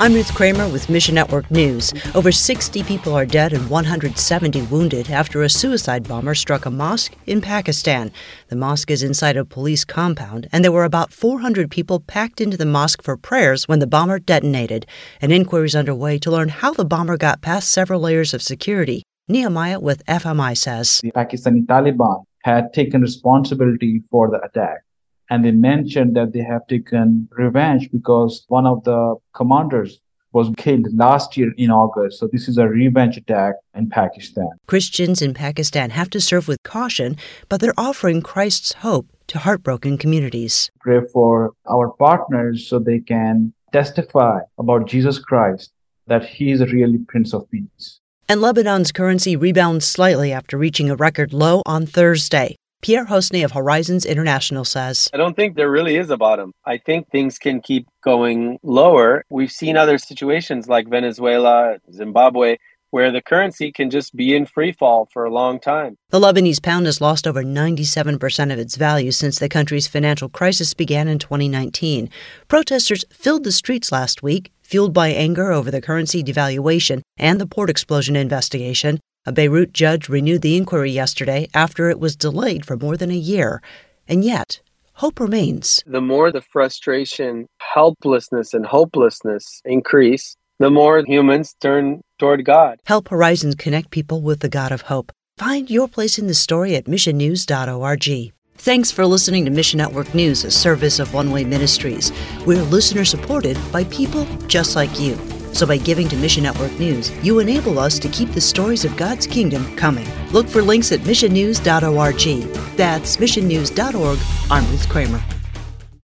I'm Ruth Kramer with Mission Network News. Over 60 people are dead and 170 wounded after a suicide bomber struck a mosque in Pakistan. The mosque is inside a police compound, and there were about 400 people packed into the mosque for prayers when the bomber detonated. An inquiry is underway to learn how the bomber got past several layers of security. Nehemiah with FMI says The Pakistani Taliban had taken responsibility for the attack and they mentioned that they have taken revenge because one of the commanders was killed last year in August. So this is a revenge attack in Pakistan. Christians in Pakistan have to serve with caution, but they're offering Christ's hope to heartbroken communities. Pray for our partners so they can testify about Jesus Christ that he is really Prince of Peace. And Lebanon's currency rebounds slightly after reaching a record low on Thursday. Pierre Houssney of Horizons International says I don't think there really is a bottom. I think things can keep going lower. We've seen other situations like Venezuela, Zimbabwe, where the currency can just be in free fall for a long time. The Lebanese pound has lost over 97% of its value since the country's financial crisis began in 2019. Protesters filled the streets last week, fueled by anger over the currency devaluation and the port explosion investigation. A Beirut judge renewed the inquiry yesterday after it was delayed for more than a year. And yet, hope remains. The more the frustration, helplessness, and hopelessness increase, the more humans turn toward God. Help Horizons connect people with the God of hope. Find your place in the story at missionnews.org. Thanks for listening to Mission Network News, a service of One Way Ministries. We're listener supported by people just like you. So by giving to Mission Network News, you enable us to keep the stories of God's kingdom coming. Look for links at missionnews.org. That's missionnews.org. I'm Ruth Kramer.